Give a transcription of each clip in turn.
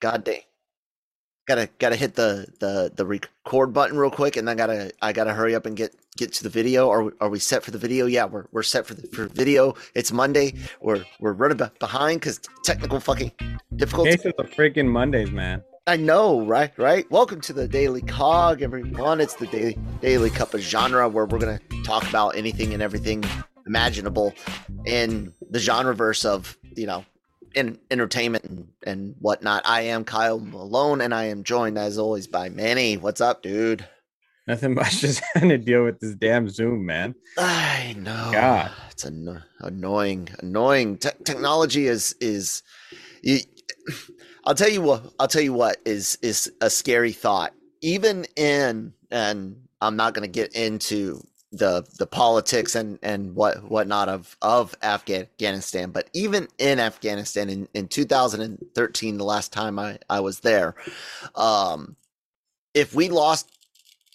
God dang. Gotta gotta hit the, the the record button real quick, and then gotta I gotta hurry up and get get to the video. Are we, are we set for the video? Yeah, we're, we're set for the for video. It's Monday. We're we're running behind because technical fucking difficulty. Case of the freaking Mondays, man. I know, right? Right. Welcome to the Daily Cog, everyone. It's the daily daily cup of genre where we're gonna talk about anything and everything imaginable in the genre verse of you know in entertainment and, and whatnot. I am Kyle Malone, and I am joined as always by Manny. What's up, dude? Nothing much. Just having to deal with this damn Zoom, man. I know. God, it's an- annoying. Annoying. Te- technology is is. You, I'll tell you what. I'll tell you what is is a scary thought. Even in and I'm not going to get into the the politics and and what whatnot of of Afghanistan, but even in Afghanistan in, in 2013, the last time I I was there, um, if we lost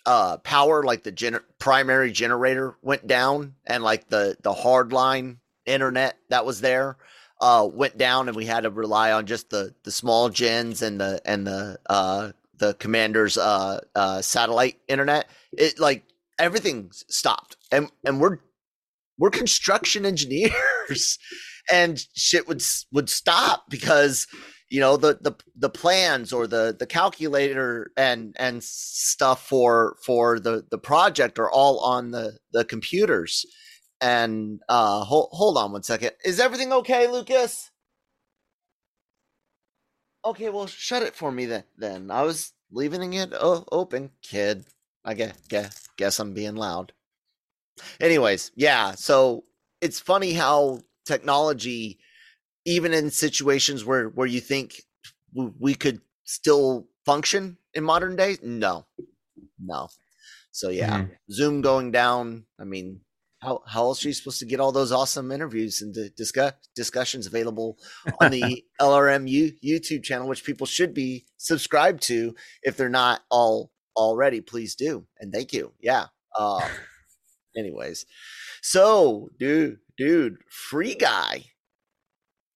uh power, like the gener- primary generator went down, and like the the hardline internet that was there uh went down, and we had to rely on just the the small gens and the and the uh the commander's uh uh satellite internet. It like everything stopped and and we're we're construction engineers and shit would would stop because you know the the the plans or the the calculator and and stuff for for the the project are all on the the computers. And uh hold, hold on one second. Is everything okay lucas? Okay well shut it for me then then. I was leaving it open kid I guess guess, guess I'm being loud. Anyways, yeah, so it's funny how technology even in situations where where you think we could still function in modern day, no. No. So yeah, mm-hmm. Zoom going down, I mean, how how else are you supposed to get all those awesome interviews and discuss discussions available on the LRM U, YouTube channel, which people should be subscribed to if they're not all already, please do. And thank you. Yeah. Uh, anyways, so dude, dude, free guy,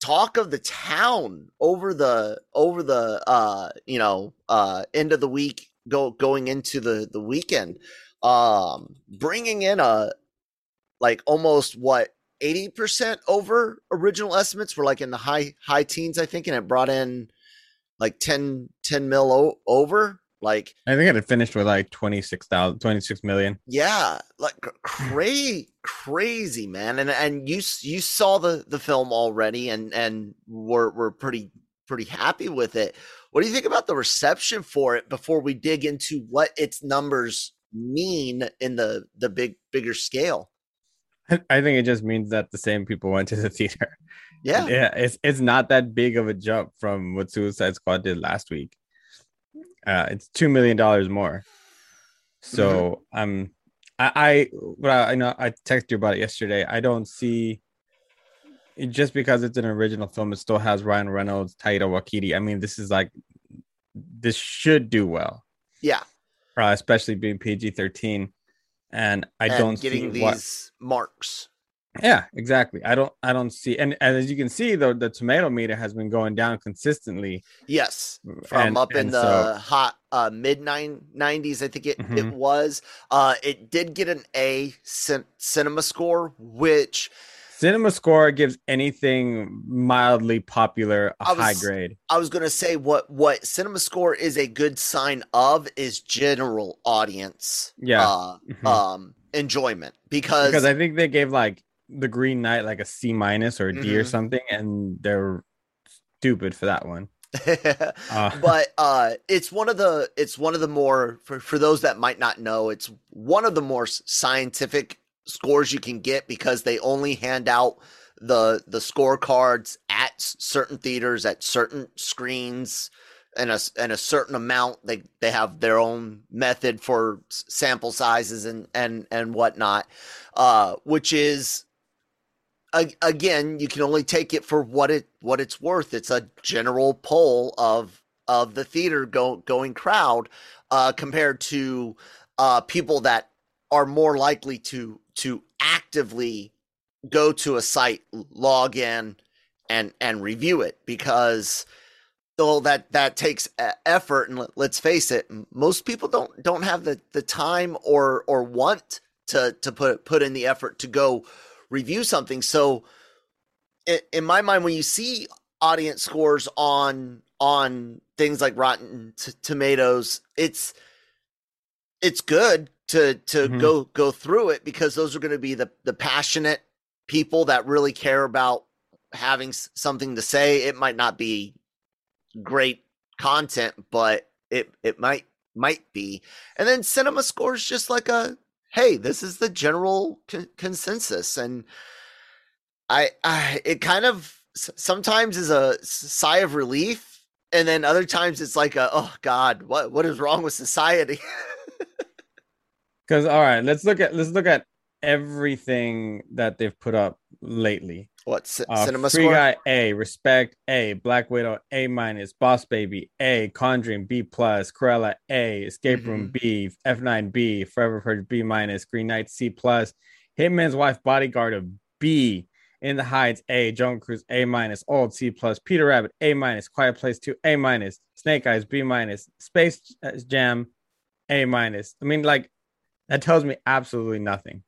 talk of the town over the over the uh you know uh end of the week go going into the the weekend um bringing in a like almost what 80% over original estimates were like in the high high teens i think and it brought in like 10 10 mil o- over like I think it had finished with like 26,000 26 million. Yeah, like crazy crazy man. And and you you saw the the film already and and we're we're pretty pretty happy with it. What do you think about the reception for it before we dig into what its numbers mean in the the big bigger scale? I think it just means that the same people went to the theater. Yeah. Yeah, it's it's not that big of a jump from what Suicide Squad did last week. Uh, it's two million dollars more. So mm-hmm. um, I, I, but I, I know I texted you about it yesterday. I don't see just because it's an original film, it still has Ryan Reynolds, Taika Waititi. I mean, this is like this should do well. Yeah, uh, especially being PG thirteen, and I and don't getting these what, marks. Yeah, exactly. I don't I don't see and, and as you can see though the tomato meter has been going down consistently. Yes. From and, up in the so, hot uh mid 90s I think it mm-hmm. it was. Uh it did get an A cin- cinema score which Cinema score gives anything mildly popular a was, high grade. I was gonna say what what cinema score is a good sign of is general audience. Yeah. Uh, mm-hmm. Um, enjoyment because because I think they gave like the Green Knight like a C minus or a D mm-hmm. or something, and they're stupid for that one. uh. But uh, it's one of the it's one of the more for for those that might not know, it's one of the more scientific scores you can get because they only hand out the the scorecards at at certain theaters at certain screens and a and a certain amount. They they have their own method for sample sizes and and and whatnot, uh, which is again you can only take it for what it what it's worth. It's a general poll of of the theater go, going crowd uh, compared to uh, people that are more likely to to actively go to a site, log in, and and review it because though that that takes effort and let's face it most people don't don't have the the time or or want to to put put in the effort to go review something so in my mind when you see audience scores on on things like rotten t- tomatoes it's it's good to to mm-hmm. go go through it because those are going to be the the passionate people that really care about having something to say it might not be great content, but it it might might be. And then cinema scores just like a hey, this is the general con- consensus, and I, I it kind of sometimes is a sigh of relief, and then other times it's like a oh god, what what is wrong with society? Because all right, let's look at let's look at everything that they've put up lately. What c- uh, cinema Free score? Guy A, Respect A, Black Widow A minus, Boss Baby A, Conjuring B plus, Cruella A, Escape mm-hmm. Room B, F9 B, Forever Purge B minus, Green Knight C plus, Hitman's Wife Bodyguard a B, In the Heights A, Jungle Cruise A minus, Old C plus, Peter Rabbit A minus, Quiet Place 2 A minus, Snake Eyes B minus, Space Jam A minus. I mean, like that tells me absolutely nothing.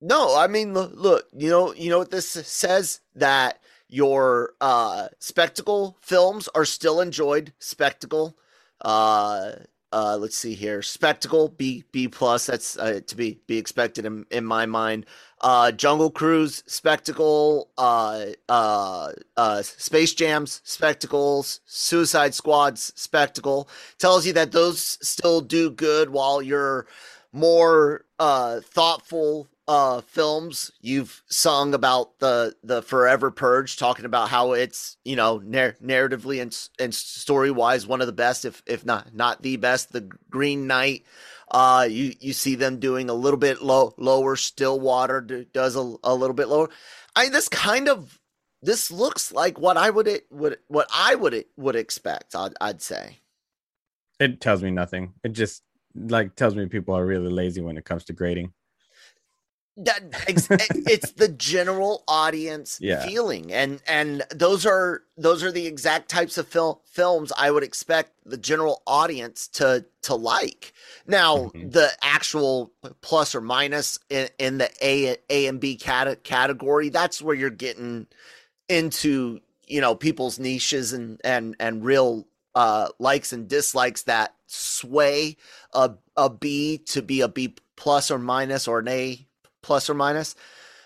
No, I mean, look, look, you know, you know what this says that your uh spectacle films are still enjoyed. Spectacle, uh, uh, let's see here, spectacle B B plus. That's uh, to be be expected in in my mind. Uh, Jungle Cruise spectacle, uh, uh, uh, Space Jams spectacles, Suicide Squads spectacle tells you that those still do good while you're more uh thoughtful uh films you've sung about the the forever purge talking about how it's you know narr- narratively and and story wise one of the best if if not not the best the green knight. Uh you you see them doing a little bit low lower stillwater does a, a little bit lower. I this kind of this looks like what i would it would what i would it would expect i'd, I'd say. It tells me nothing. It just like tells me people are really lazy when it comes to grading that it's the general audience yeah. feeling and and those are those are the exact types of fil- films i would expect the general audience to to like now mm-hmm. the actual plus or minus in, in the a a and b cat- category that's where you're getting into you know people's niches and and and real uh likes and dislikes that sway a a b to be a b plus or minus or an a plus or minus.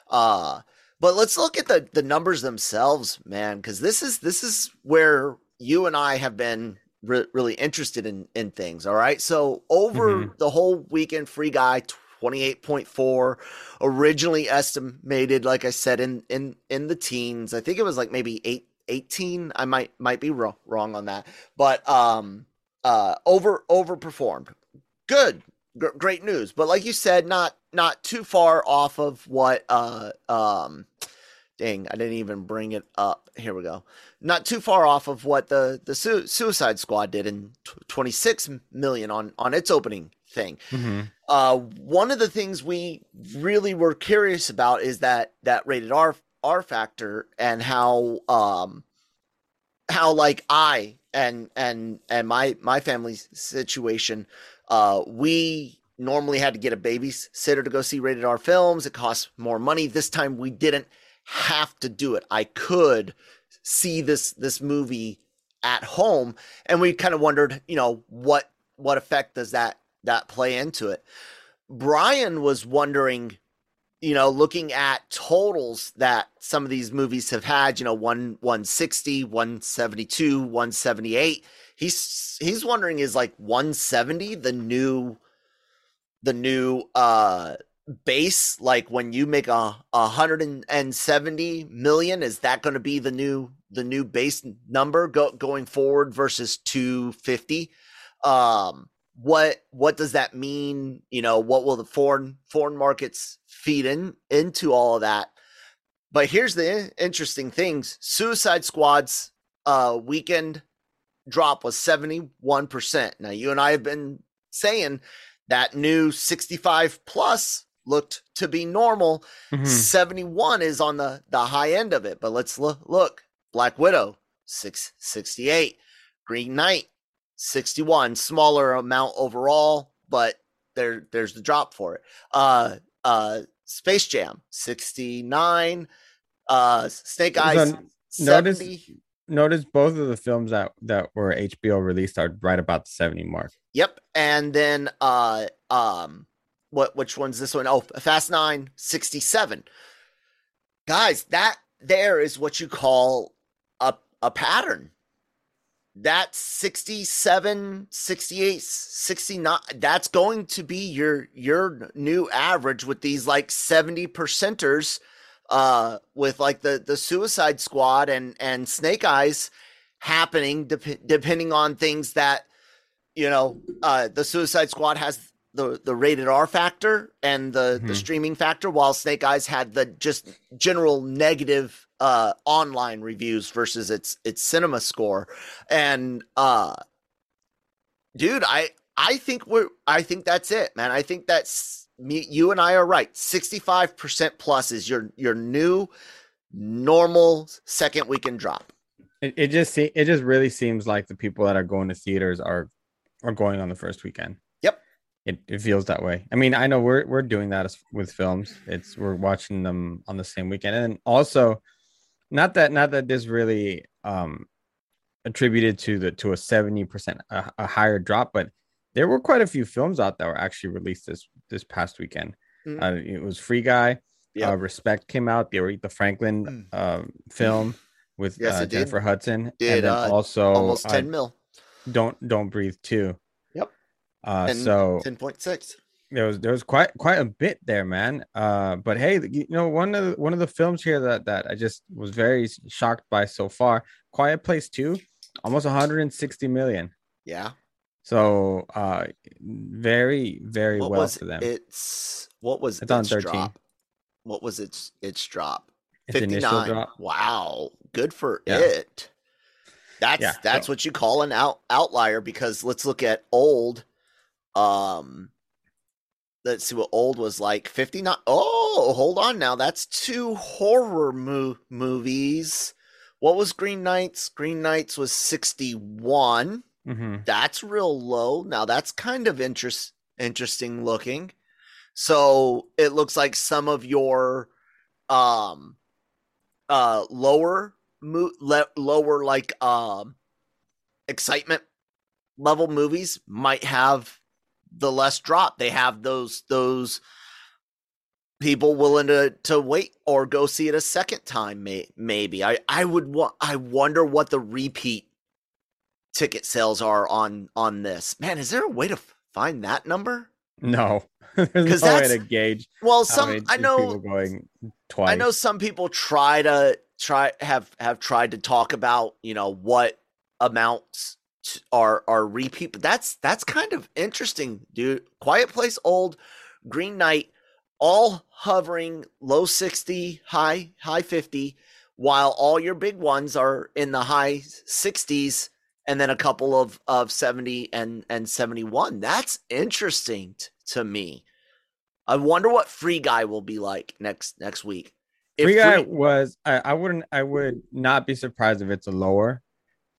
Uh, but let's look at the the numbers themselves, man, because this is this is where you and I have been re- really interested in in things. All right, so over mm-hmm. the whole weekend, Free Guy. 28.4 originally estimated like i said in in in the teens i think it was like maybe 8 18 i might might be wrong, wrong on that but um uh over overperformed good great news. But like you said not not too far off of what uh um dang i didn't even bring it up. Here we go. Not too far off of what the the su- suicide squad did in t- 26 million on on its opening thing. Mm-hmm. uh one of the things we really were curious about is that that rated r r factor and how um how like i and and and my my family situation uh we normally had to get a babysitter to go see rated R films. It costs more money. This time we didn't have to do it. I could see this this movie at home and we kind of wondered, you know, what what effect does that that play into it? Brian was wondering, you know, looking at totals that some of these movies have had, you know, 1 160, 172, 178. He's he's wondering is like 170 the new the new uh base? Like when you make a, a hundred and seventy million is that going to be the new the new base number go, going forward versus 250 um what what does that mean? You know what will the foreign foreign markets feed in into all of that? But here's the interesting things. Suicide squad's uh weekend drop was 71% now you and i have been saying that new 65 plus looked to be normal. Mhm. 71 is on the the high end of it, but let's look look. Black Widow 668, Green Knight 61, smaller amount overall, but there there's the drop for it. Uh uh Space Jam 69, uh Snake Eyes notice- 70. Notice both of the films that that were HBO released are right about the 70 mark. Yep. And then uh um what which one's this one? Oh, Fast 9 67. Guys, that there is what you call a a pattern. That's 67, 68, 69. That's going to be your your new average with these like 70 percenters uh with like the the Suicide Squad and and Snake Eyes happening dep- depending on things that you know, uh, the Suicide Squad has the the rated R factor and the the Mhm. streaming factor, while Snake Eyes had the just general negative uh, online reviews versus its its cinema score. And uh, dude, I I think we're I think that's it, man. I think that's me. You and I are right. Sixty five percent plus is your your new normal second weekend drop. It, it just se- it just really seems like the people that are going to theaters are are going on the first weekend. Yep. It, it feels that way. I mean, I know we're we're doing that as, with films. It's we're watching them on the same weekend, and also, not that not that this really um attributed to the to a seventy percent a, a higher drop, but there were quite a few films out that were actually released this this past weekend. Mhm. Uh, it was Free Guy. Yep. Uh, Respect came out. The Aretha Franklin Mm. um, film with Yes, uh, it did. Jennifer Hudson, Did, and then uh, also Almost uh, ten mil, don't don't breathe too. Yep. Uh, And so ten point six. there was there was quite quite a bit there, man. Uh, but hey, you know one of the, one of the films here that that I just was very shocked by so far, Quiet Place Two, almost 160 million. Yeah. So uh, very very What well for them. its what was It's on its 13. drop? What was its its drop? Its initial 59. drop. Wow. Good for Yeah. it. That's Yeah, that's so- what you call an out outlier because let's look at old um let's see what old was like 59 oh hold on now that's two horror mo- movies what was green knights green knights was 61 Mhm. that's real low. Now that's kind of interest interesting looking. So it looks like some of your um uh lower mo- le- lower like um excitement level movies might have the less drop. They have those those people willing to to wait or go see it a second time may, maybe. I I would want I wonder what the repeat ticket sales are on on this. Man, is there a way to f- find that number? No, there's no way to gauge. Well, some I know going twice. I know some people try to try have have tried to talk about, you know, what amounts are are repeat, but that's that's kind of interesting, dude. Quiet Place Old, Green Knight all hovering low 60, high high 50 while all your big ones are in the high 60s and then a couple of of 70 and and 71 that's interesting t- to me i wonder what free guy will be like next next week If Free Guy Free- was I, I wouldn't I would not be surprised if it's a lower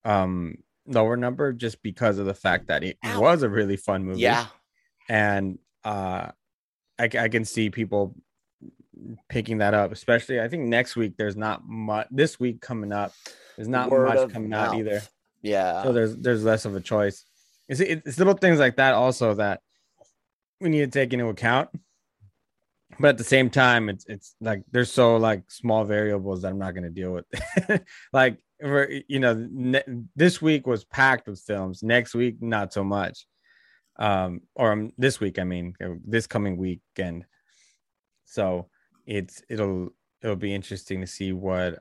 um lower number just because of the fact that it was a really fun movie. yeah And uh I, I can see people picking that up, especially I think next week there's not much this week coming up. There's not Word much coming out either. Yeah So there's there's less of a choice. It's, it's little things like that also that we need to take into account. But at the same time, it's it's like there's so like small variables that I'm not going to deal with. like you know, ne- this week was packed with films. Next week, not so much. Um, or um, this week, I mean, uh, this coming weekend. So it's it'll it'll be interesting to see what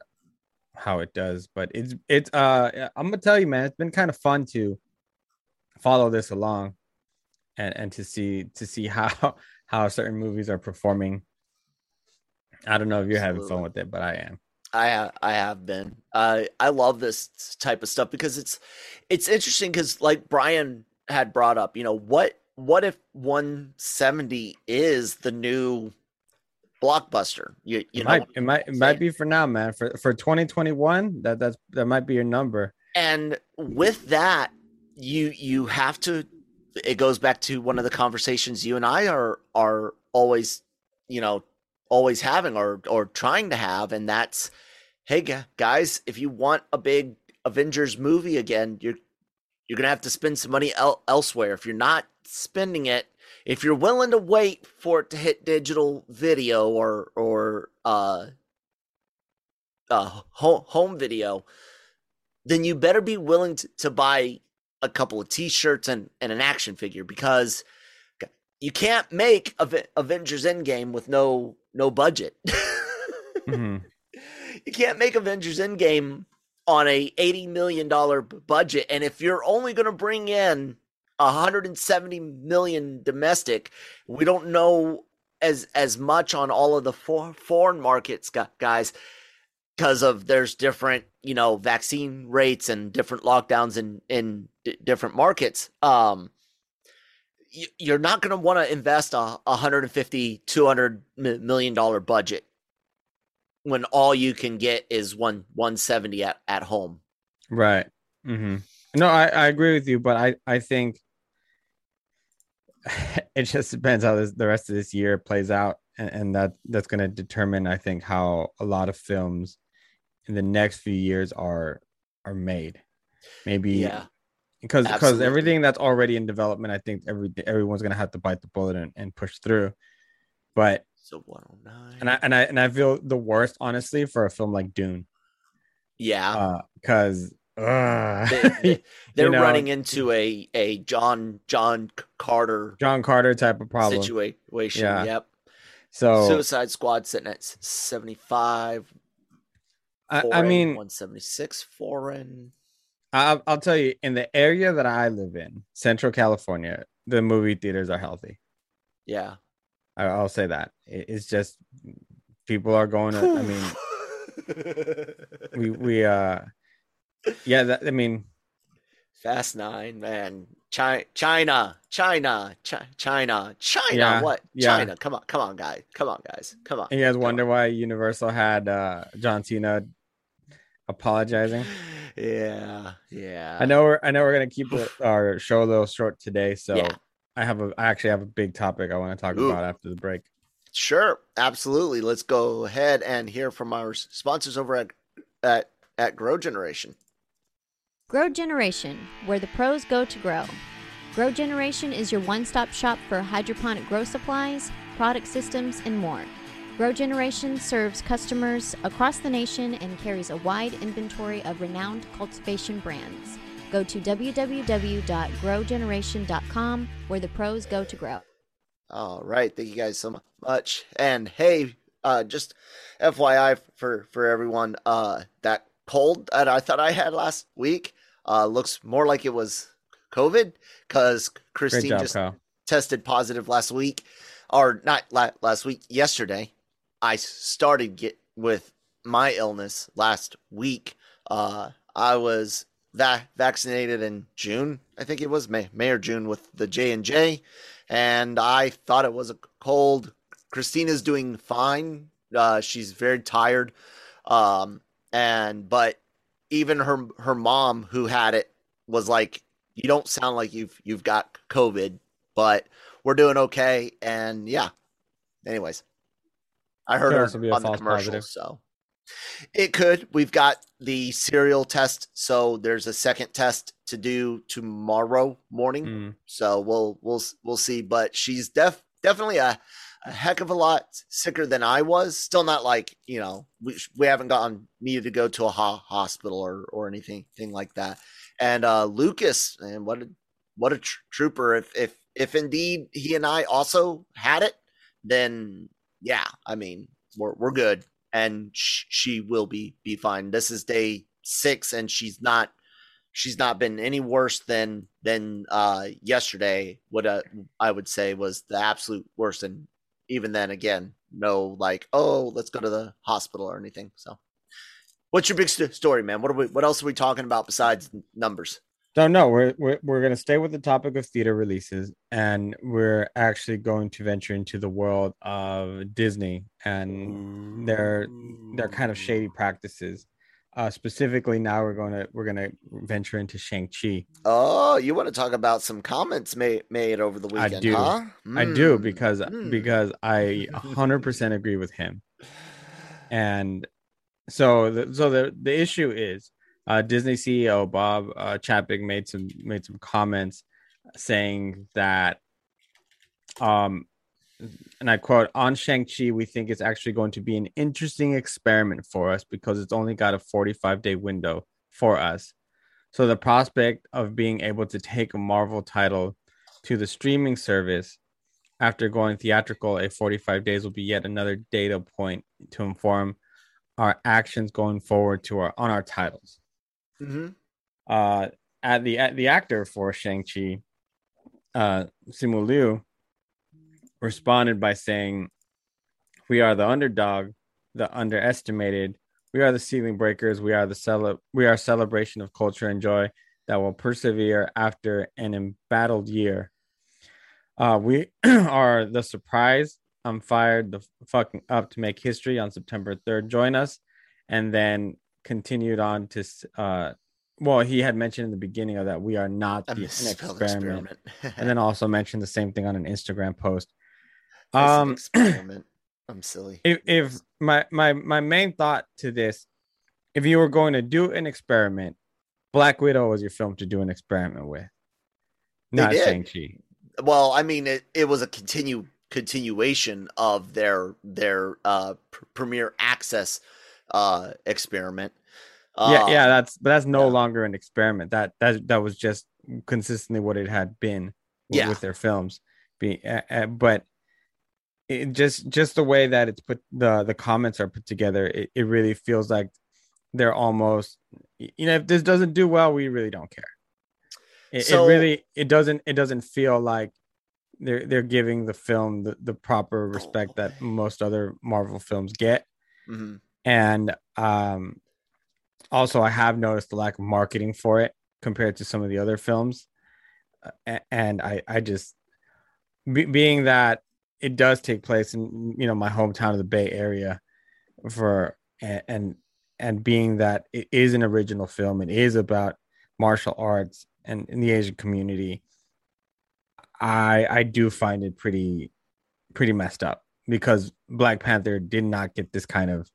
how it does. But it's it's uh I'm gonna tell you, man, it's been kind of fun to follow this along and and to see to see how how certain movies are performing. I don't know if you're having fun with it, but I am. I ha- I have been. I I love this type of stuff because it's it's interesting because like Brian had brought up, you know, what what if 170 is the new blockbuster? You you it know, might it might it might be for now, man. For for 2021, that that's that might be your number. and with that, you you have to. It goes back to one of the conversations you and I are are always, you know, always having or or trying to have, and that's, hey guys, if you want a big Avengers movie again, you're you're gonna have to spend some money el- elsewhere. If you're not spending it, if you're willing to wait for it to hit digital video or or uh, uh home home video, then you better be willing to, to buy a couple of t-shirts and, and an action figure because you can't make Ave- Avengers Endgame with no no budget. Mhm. you can't make Avengers Endgame on a 80 million dollar budget and if you're only going to bring in 170 million domestic, we don't know as as much on all of the for, foreign markets guys because of there's different you know vaccine rates and different lockdowns in in d- different markets um you're not going to want to invest a 150 200 mi- million dollar budget when all you can get is one 170 at, at home Right. mm-hmm. No, I, I agree with you, but I, I think it just depends how this, the rest of this year plays out, and, and that that's going to determine, I think, how a lot of films in the next few years are are made. Maybe yeah. because because everything that's already in development, I think every everyone's going to have to bite the bullet and, and push through. But so 109 and I and I and I feel the worst, honestly, for a film like Dune, yeah. Uh, because they, they, they're know, running into a a john john carter John Carter type of problem. situation Yeah. yep So suicide squad sitting at 75 I, I mean, 176 foreign I'll, I'll tell you, in the area that I live in, Central California, the movie theaters are healthy. yeah I, I'll say that. It- it's just people are going to. I mean, we we uh, yeah. That, I mean, fast nine man china china china china china Yeah, what yeah. china come on come on guys come on guys come on you guys come wonder on. why Universal had uh John Cena apologizing. yeah yeah I know we're I know we're gonna keep our show a little short today, so Yeah. I have a I actually have a big topic I want to talk Ooh. about after the break. Sure, absolutely. Let's go ahead and hear from our sponsors over at at at Grow Generation. Grow Generation, where the pros go to grow. Grow Generation is your one stop shop for hydroponic grow supplies, product systems, and more. Grow Generation serves customers across the nation and carries a wide inventory of renowned cultivation brands. Go to www.growgeneration.com, where the pros go to grow. All right, thank you guys so much. And hey, uh, just FYI for for everyone, uh, that cold that I thought I had last week, uh, looks more like it was COVID because Christine job, just Kyle. tested positive last week, or not la- last week, yesterday. I started get with my illness last week. Uh, I was va- vaccinated in June, I think it was May, May or June with the J and J, and I thought it was a cold. Christina's doing fine. Uh, she's very tired, um, and but even her her mom who had it was like, "You don't sound like you've you've got COVID, but we're doing okay." And yeah, anyways, I heard her be on the commercial, positive. so it could. We've got the serial test, so there's a second test to do tomorrow morning. Mm. So we'll we'll we'll see. But she's def definitely a, a heck of a lot sicker than I was. Still not like you know we we haven't gotten needed to go to a ho- hospital or or anything thing like that. And uh Lucas, and what a what a tr- trooper! If if if indeed he and I also had it, then yeah, I mean, we're we're good, and sh- she will be be fine. This is day six, and she's not she's not been any worse than than uh yesterday. What uh, I would say was the absolute worst, and even then, again, no like, oh, let's go to the hospital or anything. So, what's your big st- story, man? What are we? What else are we talking about besides numbers? So no, we're we're we're gonna stay with the topic of theater releases, and we're actually going to venture into the world of Disney and their their kind of shady practices. Uh, specifically, now we're going to we're going to venture into Shang Chi. Oh, you want to talk about some comments made made over the weekend? I do. Huh? I do Mm, because mm. because I 100% agree with him. And so the, so the the issue is uh, Disney CEO Bob uh, Chapek made some made some comments saying that um and I quote on Shang-Chi we think it's actually going to be an interesting experiment for us because it's only got a 45 day window for us. So the prospect of being able to take a Marvel title to the streaming service after going theatrical a 45 days will be yet another data point to inform our actions going forward to our on our titles Mhm. uh at the at the actor for shang-chi uh simu liu responded by saying we are the underdog the underestimated we are the ceiling breakers we are the cele- we are celebration of culture and joy that will persevere after an embattled year uh, we are the surprise. I'm fired the fucking up to make history on September 3rd. Join us. And then continued on to, uh, well, he had mentioned in the beginning of that we are not the experiment. experiment. And then also mentioned the same thing on an Instagram post. Um, experiment. I'm silly. if, if my, my, my main thought to this, if you were going to do an experiment, Black Widow was your film to do an experiment with, not. Shang-Chi. well, I mean, it, it was a continue continuation of their their uh pr- premiere access uh experiment. yeah, yeah, Um, that's but that's no yeah. longer an experiment. That that that was just consistently what it had been with, Yeah. with their films. Be, uh, uh, but it just just the way that it's put the the comments are put together, it, it really feels like they're almost you know if this doesn't do well, we really don't care. It, So- it really it doesn't it doesn't feel like they're they're giving the film the, the proper respect that most other Marvel films get mhm. and um also i have noticed the lack of marketing for it compared to some of the other films and i i just be, being that it does take place in you know my hometown of the bay area for and and being that it is an original film it is about martial arts and in the asian community i i do find it pretty pretty messed up because black panther did not get this kind of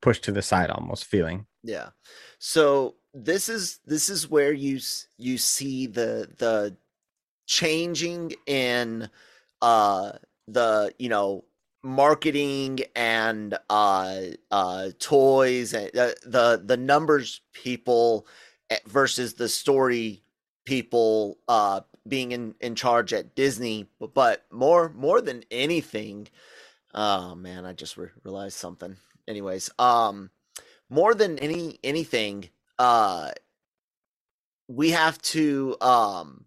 pushed to the side almost feeling Yeah. So this is this is where you you see the the changing in uh the you know marketing and uh uh toys and uh, the the numbers people eh, versus the story people uh being in in charge at Disney but, but more more than anything oh man I just re- realized something. Anyways um more than any anything uh we have to um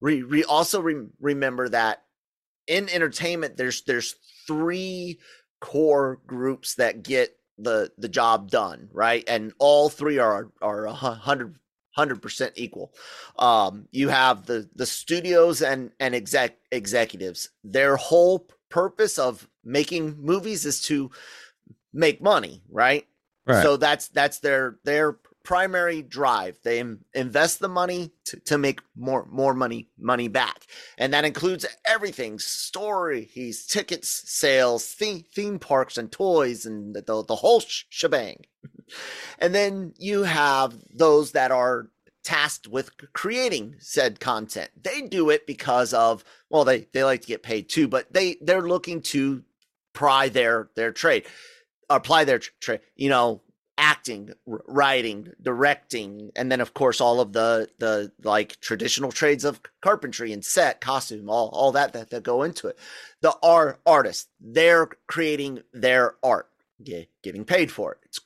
re, re also re- remember that in entertainment there's there's three core groups that get the the job done right? And all three are are a hu- hundred hundred percent equal. Um you have the the studios and and exec executives. Their whole purpose of making movies is to make money right? Right. So that's that's their their primary drive. They invest the money to, to make more more money money back, and that includes everything: stories, tickets, sales, theme theme parks, and toys, and the the, whole sh- shebang. and then you have those that are tasked with creating said content. They do it because of well, they they like to get paid too, but they they're looking to pry their their trade apply their tr- tra- you know acting, r- writing, directing, and then of course all of the the like traditional trades of carpentry and set, costume, all all that that, that go into it. The art artists, they're creating their art, get, getting paid for it. It's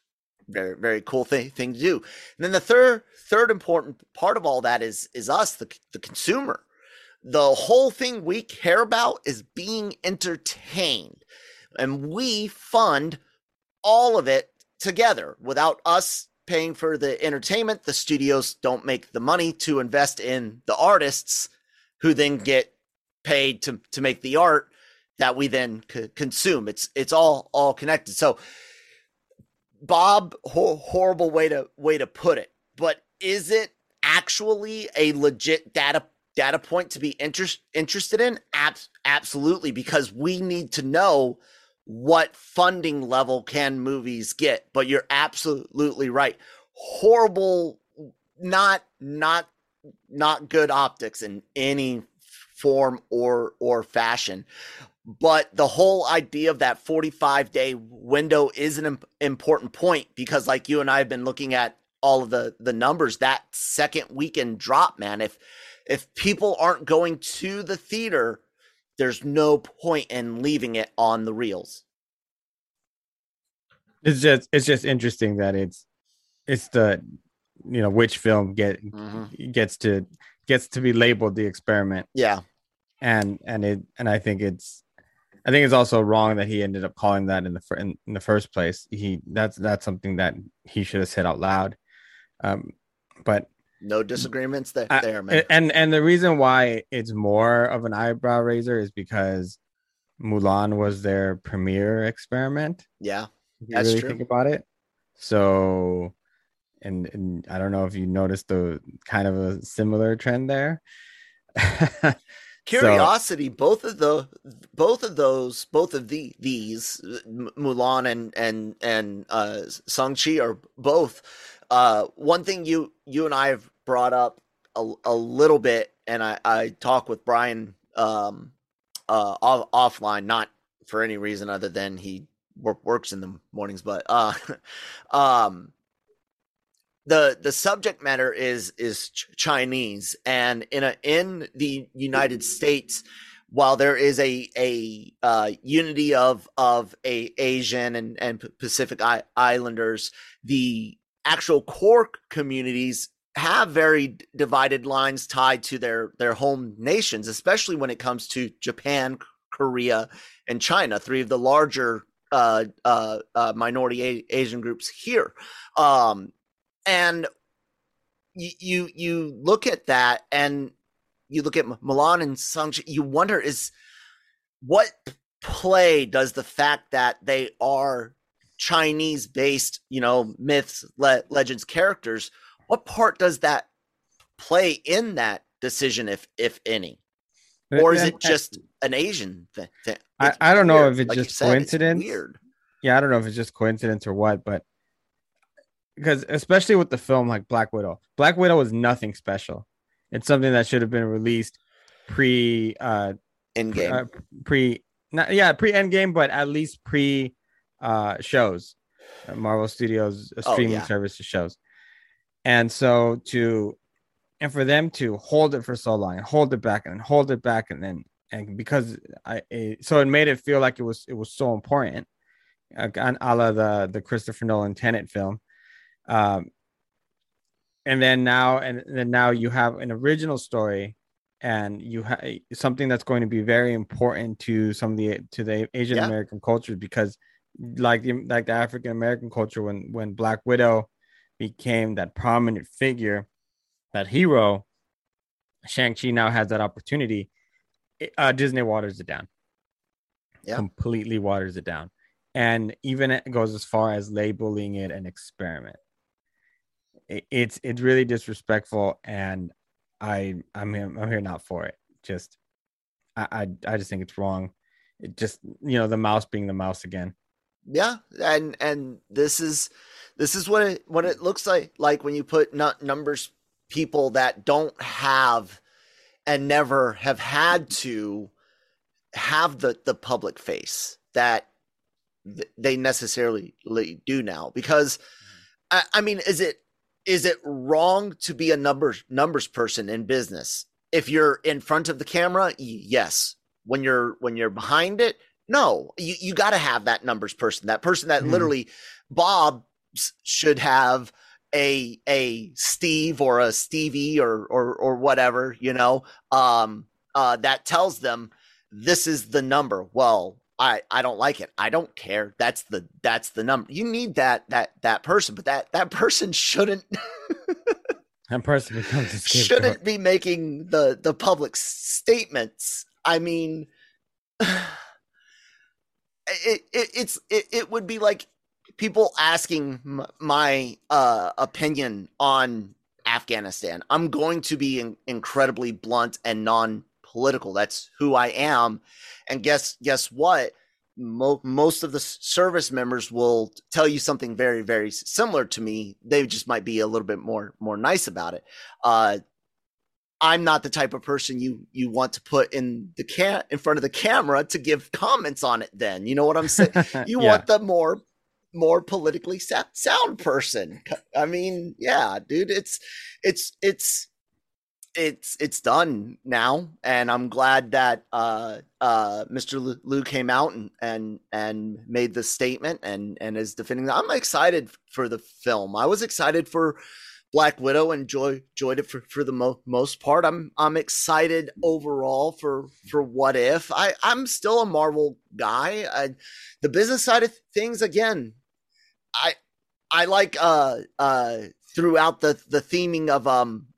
very very cool thing thing to do. And then the third third important part of all that is is us, the the consumer. The whole thing we care about is being entertained, and we fund all of it together. Without us paying for the entertainment the studios don't make the money to invest in the artists who then get paid to to make the art that we then c- consume. It's it's all all connected. So bob ho- horrible way to way to put it but is it actually a legit data data point to be interest, interested in? Abs- absolutely because we need to know what funding level can movies get but you're absolutely right. Horrible not not not good optics in any form or or fashion. But the whole idea of that 45 day window is an important point because like you and I have been looking at all of the the numbers that second weekend drop man if if people aren't going to the theater there's no point in leaving it on the reels. It's just it's just interesting that it's it's the you know which film get Mhm. gets to gets to be labeled the experiment Yeah. and and it and I think it's I think it's also wrong that he ended up calling that in the fir- in, in the first place. He that's that's something that he should have said out loud. Um, but No disagreements there, I- there man. and and the reason why it's more of an eyebrow raiser is because Mulan was their premiere experiment. yeah. That's really true. think about it. So, and, and I don't know if you noticed the kind of a similar trend there. So- Curiosity, both of the both of those, both of the these Mulan and and and uh Sung-Chi are both uh one thing you you and I have brought up a, a little bit and I I talk with Brian um uh off, offline not for any reason other than he wor- works in the mornings but uh um the the subject matter is is Ch- Chinese, and in a in the United States, while there is a a uh, unity of of a Asian and and Pacific I- Islanders, the actual core communities have very divided lines tied to their their home nations, especially when it comes to Japan, Korea, and China, three of the larger uh, uh, uh, minority a- Asian groups here. Um, and you, you you look at that and you look at Mulan and Sung you wonder is what play does the fact that they are Chinese based, you know, myths, le- legends, characters, what part does that play in that decision if if any? Or is it just an Asian thing? I- I don't know if it's Like just said, it's coincidence. weird. yeah, I don't know if it's just coincidence or what, but because especially with the film like Black Widow, Black Widow was nothing special. It's something that should have been released pre uh Endgame. uh, pre not yeah pre Endgame, but at least pre uh shows, Marvel Studios uh, Oh, streaming yeah. service shows, and so to and for them to hold it for so long and hold it back and hold it back and then and because I it, so it made it feel like it was it was so important, uh, on a la the the Christopher Nolan Tenet film, um, and then now and then now you have an original story and you have something that's going to be very important to some of the to the Asian Yeah. American culture because like the like the African American culture when when Black Widow became that prominent figure that hero. Shang-Chi now has that opportunity. It- uh, Disney waters it down. Yeah. completely waters it down. And even it goes as far as labeling it an experiment. It, it's it's really disrespectful and i i'm here, i'm here not for it. Just I, I i just think it's wrong. It just you know the mouse being the mouse again. Yeah and and this is this is what it what it looks like like when you put numbers people that don't have and never have had to have the the public face that th- they necessarily do now because I, I mean, is it is it wrong to be a numbers numbers person in business? If you're in front of the camera, yes. When you're when you're behind it, no. You you got to have that numbers person. That person that Mhm. literally Bob should have a a Steve or a Stevie or or or whatever, you know, um uh that tells them this is the number. Well, I I don't like it. I don't care. That's the that's the number. You need that that that person, but that that person shouldn't That person becomes a shouldn't be making the the public statements. I mean, it, it it's it, it would be like people asking m- my uh, opinion on Afghanistan. I'm going to be in, incredibly blunt and non-political. That's who I am. And guess guess what? Mo- most of the service members will tell you something very very similar to me. They just might be a little bit more more nice about it. Uh, I'm not the type of person you you want to put in the can in front of the camera to give comments on it. Then you know what I'm saying. You Yeah. want the more more politically sound person. I mean, yeah, dude, it's it's it's it's it's done now, and I'm glad that uh uh Mr. Liu came out and and and made the statement and and is defending that. I'm excited for the film. I was excited for Black Widow and enjoy, enjoyed it for, for the mo- most part. I'm I'm excited overall for for What If. I I'm still a Marvel guy. I, the business side of things again. I I like uh uh throughout the the theming of um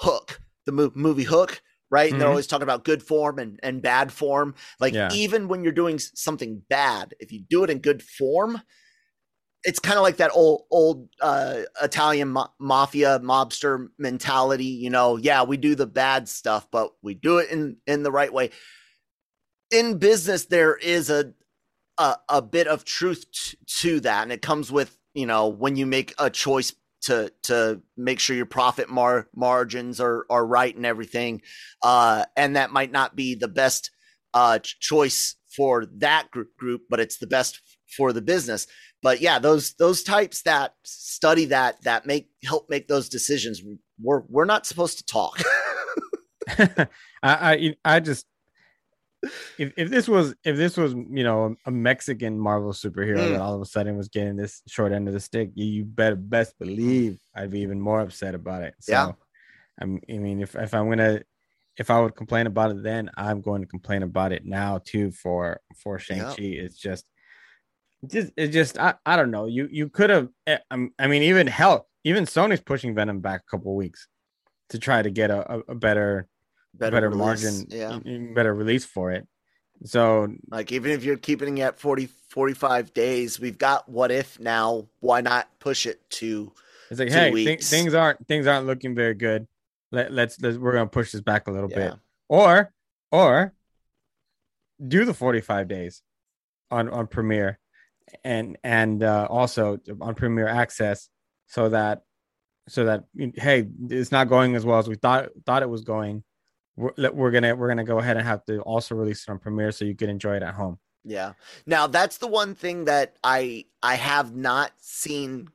Hook, the mo- movie Hook, right? And they're always talking about good form and and bad form. Like Yeah. even when you're doing something bad, if you do it in good form, it's kind of like that old old uh Italian ma- mafia mobster mentality, you know. Yeah, we do the bad stuff, but we do it in in the right way. In business there is a a, a bit of truth t- to that and it comes with, you know, when you make a choice to to make sure your profit mar- margins are are right and everything. Uh and that might not be the best uh choice for that group group, but it's the best for the business but yeah those those types that study that that make help make those decisions we're we're not supposed to talk I, I I just if, if this was if this was you know a Mexican Marvel superhero Mm. that all of a sudden was getting this short end of the stick, you, you better best believe I'd be even more upset about it. So, Yeah. I'm, I mean, if if I'm gonna if I would complain about it then, I'm going to complain about it now too for for Shang Chi. It's just just it just I, I don't know. You you could have I, I mean even hell even Sony's pushing Venom back a couple weeks to try to get a, a, a better better, release, margin, yeah better release for it. So like even if you're keeping it at 40 45 days we've got what if now why not push it to it's like, hey, weeks. things aren't things aren't looking very good. Let, let's let's we're gonna push this back a little yeah bit, or or do the forty five days on on Premiere, and and uh, also on Premier Access, so that so that hey, it's not going as well as we thought thought it was going. We're, we're gonna we're gonna go ahead and have to also release it on Premiere so you can enjoy it at home. Yeah. Now that's the one thing that I I have not seen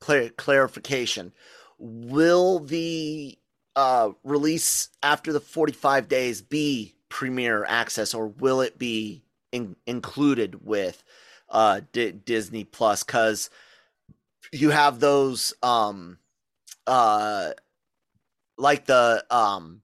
clarification. Will the uh release after the 45 days be premier access or will it be in, included with uh D- Disney Plus cuz you have those um uh like the um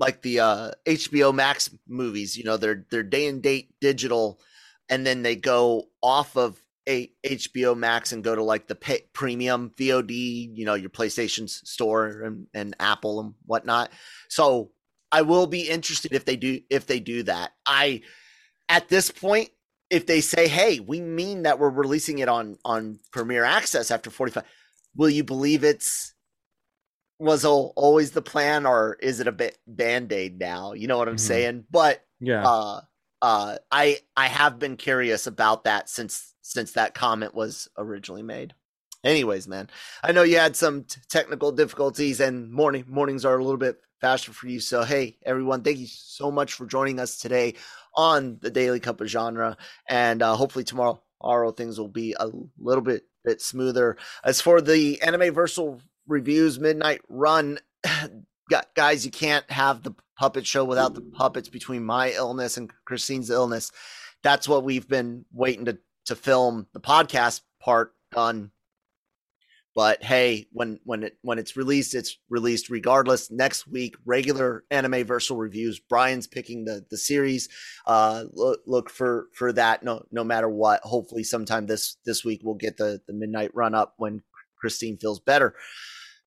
like the uh HBO Max movies, you know, they're they're day and date digital and then they go off of a HBO Max and go to like the pay, premium VOD, you know, your PlayStation store and, and Apple and whatnot. So I will be interested if they do if they do that. I at this point, if they say, "Hey, we mean that we're releasing it on on Premier Access after 45," will you believe it's was always the plan, or is it a bit band aid now? You know what I'm Mhm. saying? But Yeah. uh, uh, I I have been curious about that since since that comment was originally made. Anyways, man, I know you had some t- technical difficulties, and morning mornings are a little bit faster for you. So hey, everyone, thank you so much for joining us today on the Daily Cup of Genre, and uh, hopefully tomorrow. Tomorrow things will be a little bit bit smoother. As for the Anime Versal reviews midnight run, guys, you can't have the puppet show without the puppets between my illness and Christine's illness. That's what we've been waiting to to film the podcast part done but hey, when when it when it's released, it's released regardless. Next week, regular anime versal reviews. Brian's picking the the series. Uh, look look for for that. No no matter what. Hopefully, sometime this this week we'll get the the midnight run up when Christine feels better.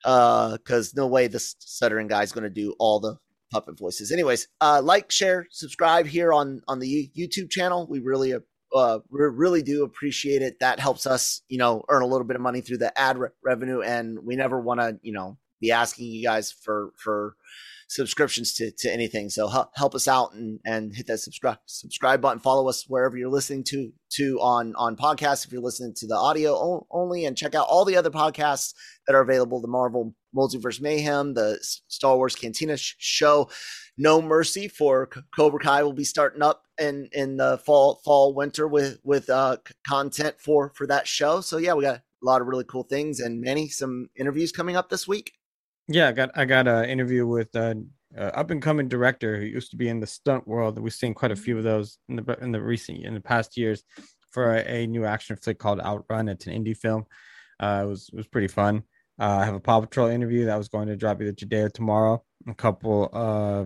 Uh, because no way this stuttering guy's going to do all the puppet voices. Anyways, uh, like, share, subscribe here on on the YouTube channel. We really uh, we really do appreciate it. That helps us, you know, earn a little bit of money through the ad re- revenue, and we never want to, you know, be asking you guys for for subscriptions to to anything. So help, help us out and and hit that subscribe subscribe button. Follow us wherever you're listening to to on on podcasts. If you're listening to the audio only, and check out all the other podcasts that are available: the Marvel Multiverse Mayhem, the Star Wars Cantina sh- show. No Mercy for Cobra Kai will be starting up in in the fall fall winter with with uh content for for that show. So yeah, we got a lot of really cool things and many some interviews coming up this week. Yeah, I got I got an interview with an uh up and coming director who used to be in the stunt world. We've seen quite a few of those in the in the recent in the past years for a, a new action flick called Outrun. It's an indie film. Uh, it was it was pretty fun. Uh, I have a Paw Patrol interview that was going to drop either today or tomorrow. A couple uh,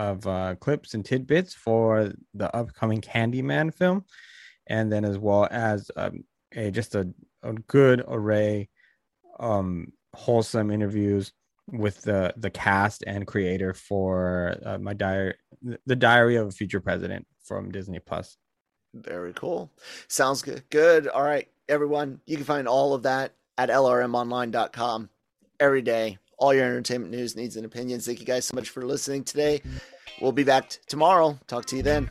of uh, clips and tidbits for the upcoming Candyman film, and then as well as um, a just a, a good array, um, wholesome interviews with the the cast and creator for uh, my diary, the Diary of a Future President from Disney Plus. Very cool. Sounds good. Good. All right, everyone. You can find all of that at lrmonline.com every day all your entertainment news, needs, and opinions. Thank you guys so much for listening today. We'll be back t- tomorrow. Talk to you then.